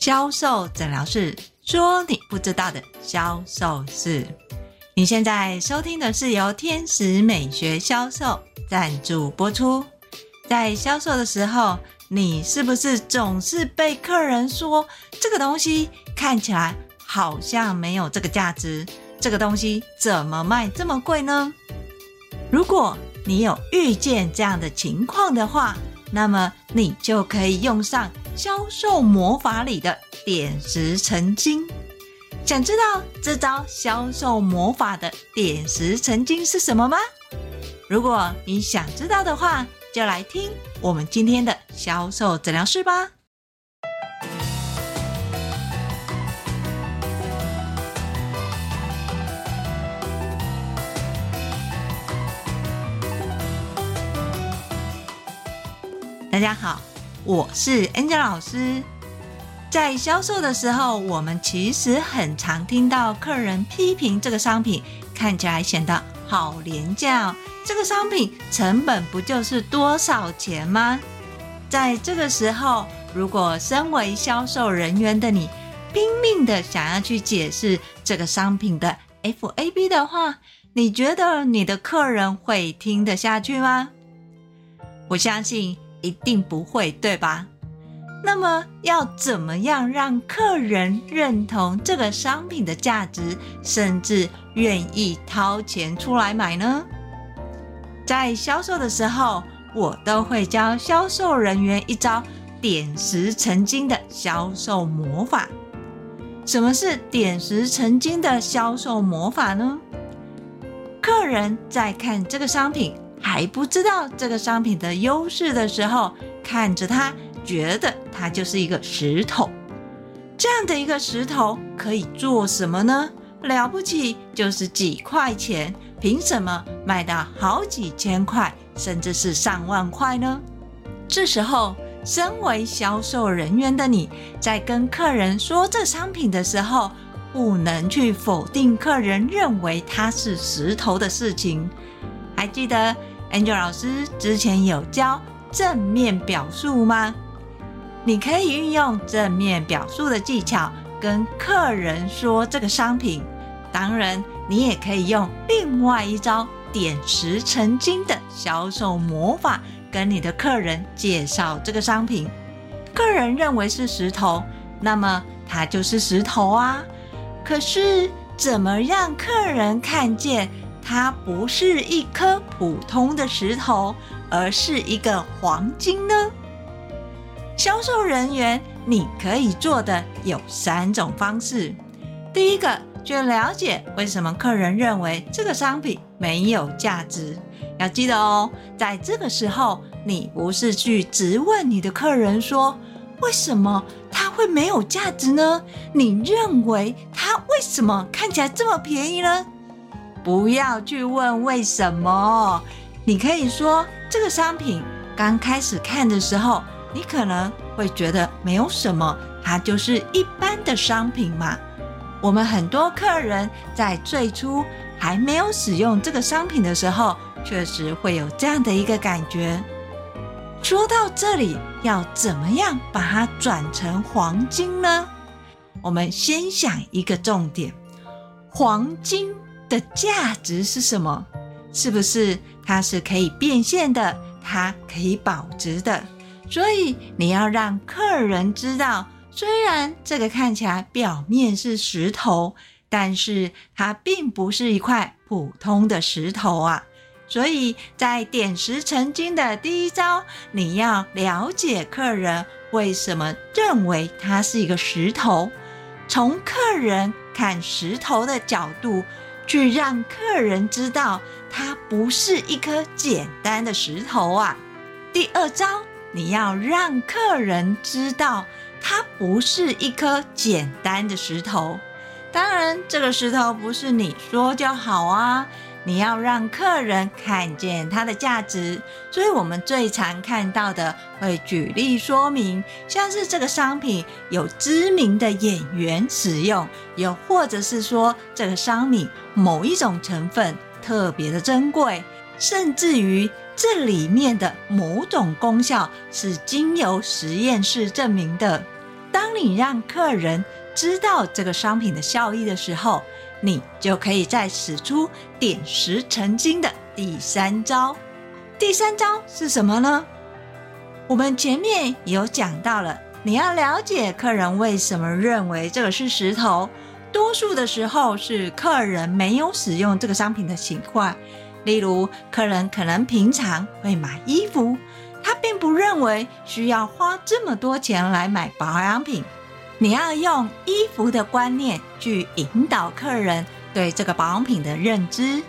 销售诊疗室说你不知道的销售事。你现在收听的是由天使美学销售赞助播出。在销售的时候，你是不是总是被客人说这个东西看起来好像没有这个价值？这个东西怎么卖这么贵呢？如果你有遇见这样的情况的话，那么你就可以用上销售魔法里的点石成金。想知道这招销售魔法的点石成金是什么吗？如果你想知道的话，就来听我们今天的销售诊疗室吧。大家好，我是 Angel 老师。在销售的时候，我们其实很常听到客人批评这个商品看起来显得好廉价。这个商品成本不就是多少钱吗？在这个时候，如果身为销售人员的你拼命的想要去解释这个商品的 FAB 的话，你觉得你的客人会听得下去吗？我相信。一定不会，对吧？那么要怎么样让客人认同这个商品的价值，甚至愿意掏钱出来买呢？在销售的时候，我都会教销售人员一招点石成金的销售魔法。什么是点石成金的销售魔法呢？客人在看这个商品。还不知道这个商品的优势的时候，看着它，觉得它就是一个石头。这样的一个石头可以做什么呢？了不起就是几块钱，凭什么卖到好几千块，甚至是上万块呢？这时候，身为销售人员的你，在跟客人说这商品的时候，不能去否定客人认为它是石头的事情。还记得？Angel 老师之前有教正面表述吗？你可以运用正面表述的技巧跟客人说这个商品。当然，你也可以用另外一招点石成金的销售魔法，跟你的客人介绍这个商品。客人认为是石头，那么它就是石头啊。可是，怎么让客人看见？它不是一颗普通的石头，而是一个黄金呢。销售人员，你可以做的有三种方式。第一个，去了解为什么客人认为这个商品没有价值。要记得哦，在这个时候，你不是去质问你的客人说，为什么它会没有价值呢？你认为它为什么看起来这么便宜呢？不要去问为什么，你可以说这个商品刚开始看的时候，你可能会觉得没有什么，它就是一般的商品嘛。我们很多客人在最初还没有使用这个商品的时候，确实会有这样的一个感觉。说到这里，要怎么样把它转成黄金呢？我们先想一个重点，黄金。的价值是什么？是不是它是可以变现的？它可以保值的？所以你要让客人知道，虽然这个看起来表面是石头，但是它并不是一块普通的石头啊。所以在点石成金的第一招，你要了解客人为什么认为它是一个石头，从客人看石头的角度。去让客人知道，它不是一颗简单的石头啊。第二招，你要让客人知道，它不是一颗简单的石头。当然，这个石头不是你说就好啊。你要让客人看见它的价值，所以我们最常看到的会举例说明，像是这个商品有知名的演员使用，又或者是说这个商品某一种成分特别的珍贵，甚至于这里面的某种功效是经由实验室证明的。当你让客人知道这个商品的效益的时候，你就可以再使出点石成金的第三招。第三招是什么呢？我们前面有讲到了，你要了解客人为什么认为这个是石头。多数的时候是客人没有使用这个商品的情况，例如客人可能平常会买衣服，他并不认为需要花这么多钱来买保养品。你要用衣服的观念去引导客人对这个保养品的认知。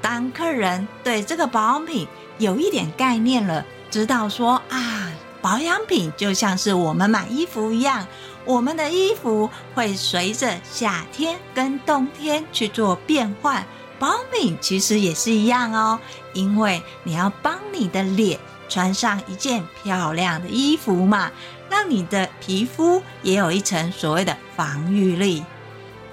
当客人对这个保养品有一点概念了，知道说啊，保养品就像是我们买衣服一样，我们的衣服会随着夏天跟冬天去做变换，保养品其实也是一样哦，因为你要帮你的脸穿上一件漂亮的衣服嘛。让你的皮肤也有一层所谓的防御力。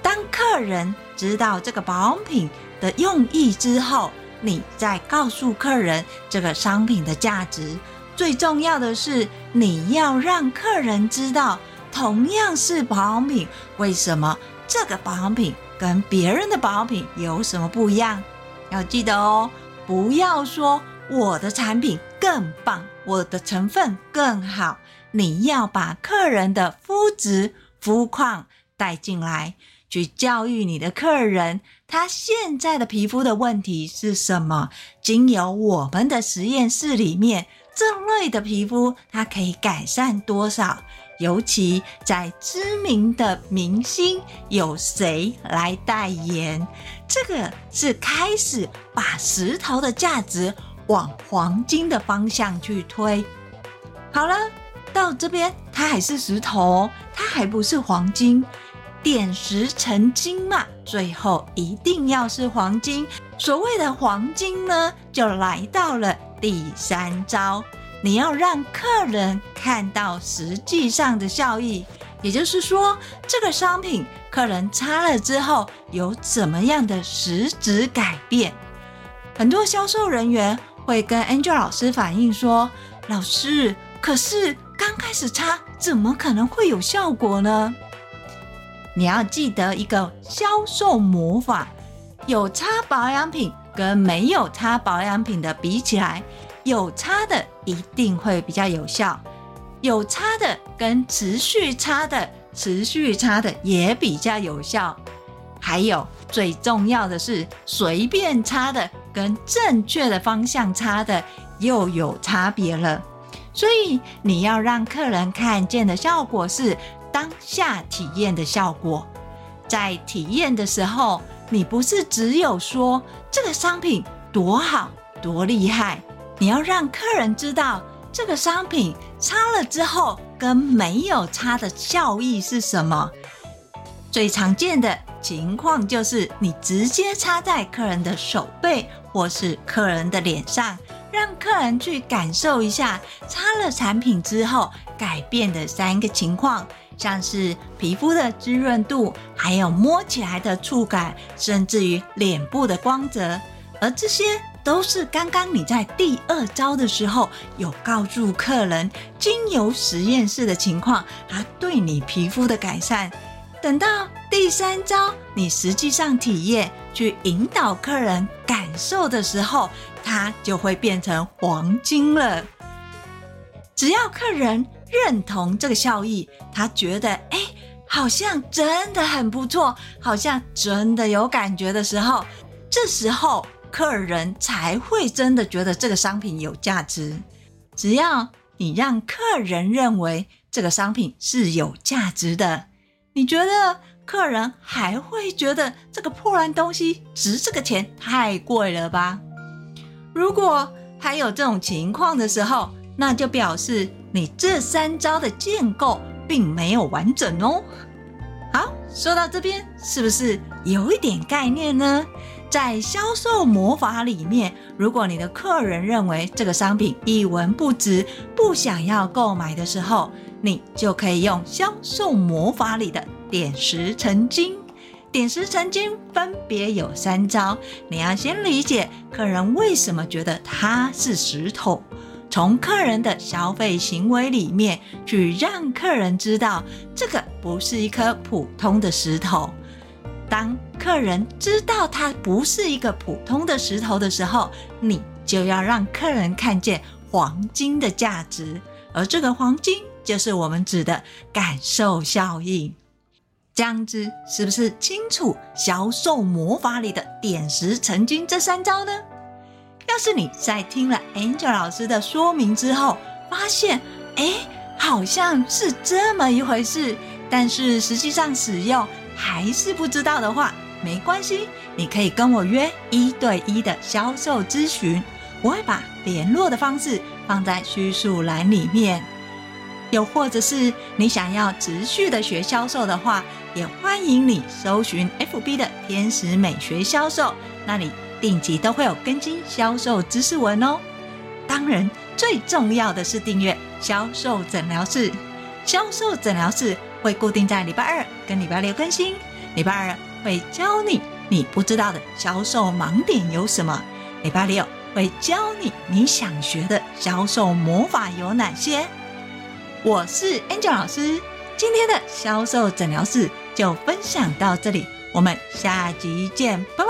当客人知道这个保养品的用意之后，你再告诉客人这个商品的价值。最重要的是，你要让客人知道，同样是保养品，为什么这个保养品跟别人的保养品有什么不一样？要记得哦，不要说我的产品更棒，我的成分更好。你要把客人的肤质、肤况带进来，去教育你的客人，他现在的皮肤的问题是什么？经由我们的实验室里面，这类的皮肤它可以改善多少？尤其在知名的明星有谁来代言？这个是开始把石头的价值往黄金的方向去推。好了。到这边，它还是石头，它还不是黄金。点石成金嘛，最后一定要是黄金。所谓的黄金呢，就来到了第三招，你要让客人看到实际上的效益，也就是说，这个商品客人擦了之后有怎么样的实质改变。很多销售人员会跟 Angel 老师反映说：“老师，可是。”刚开始擦怎么可能会有效果呢？你要记得一个销售魔法：有擦保养品跟没有擦保养品的比起来，有擦的一定会比较有效；有擦的跟持续擦的，持续擦的也比较有效。还有最重要的是，随便擦的跟正确的方向擦的又有差别了。所以你要让客人看见的效果是当下体验的效果。在体验的时候，你不是只有说这个商品多好多厉害，你要让客人知道这个商品擦了之后跟没有擦的效益是什么。最常见的情况就是你直接擦在客人的手背或是客人的脸上。让客人去感受一下擦了产品之后改变的三个情况，像是皮肤的滋润度，还有摸起来的触感，甚至于脸部的光泽。而这些都是刚刚你在第二招的时候有告诉客人，经由实验室的情况，它对你皮肤的改善。等到第三招，你实际上体验去引导客人感受的时候，它就会变成黄金了。只要客人认同这个效益，他觉得哎，好像真的很不错，好像真的有感觉的时候，这时候客人才会真的觉得这个商品有价值。只要你让客人认为这个商品是有价值的。你觉得客人还会觉得这个破烂东西值这个钱太贵了吧？如果还有这种情况的时候，那就表示你这三招的建构并没有完整哦。好，说到这边，是不是有一点概念呢？在销售魔法里面，如果你的客人认为这个商品一文不值，不想要购买的时候，你就可以用销售魔法里的点石成金。点石成金分别有三招，你要先理解客人为什么觉得它是石头，从客人的消费行为里面去让客人知道，这个不是一颗普通的石头。当客人知道它不是一个普通的石头的时候，你就要让客人看见黄金的价值，而这个黄金就是我们指的感受效应。这样子是不是清楚销售魔法里的点石成金这三招呢？要是你在听了 Angel 老师的说明之后，发现哎，好像是这么一回事，但是实际上使用还是不知道的话，没关系，你可以跟我约一对一的销售咨询，我会把联络的方式放在叙述栏里面。又或者是你想要持续的学销售的话，也欢迎你搜寻 FB 的天使美学销售，那里定期都会有更新销售知识文哦。当然，最重要的是订阅销售诊疗室。销售诊疗室会固定在礼拜二跟礼拜六更新。礼拜二会教你你不知道的销售盲点有什么，礼拜六会教你你想学的销售魔法有哪些。我是 Angel 老师，今天的销售诊疗室就分享到这里，我们下集见，拜。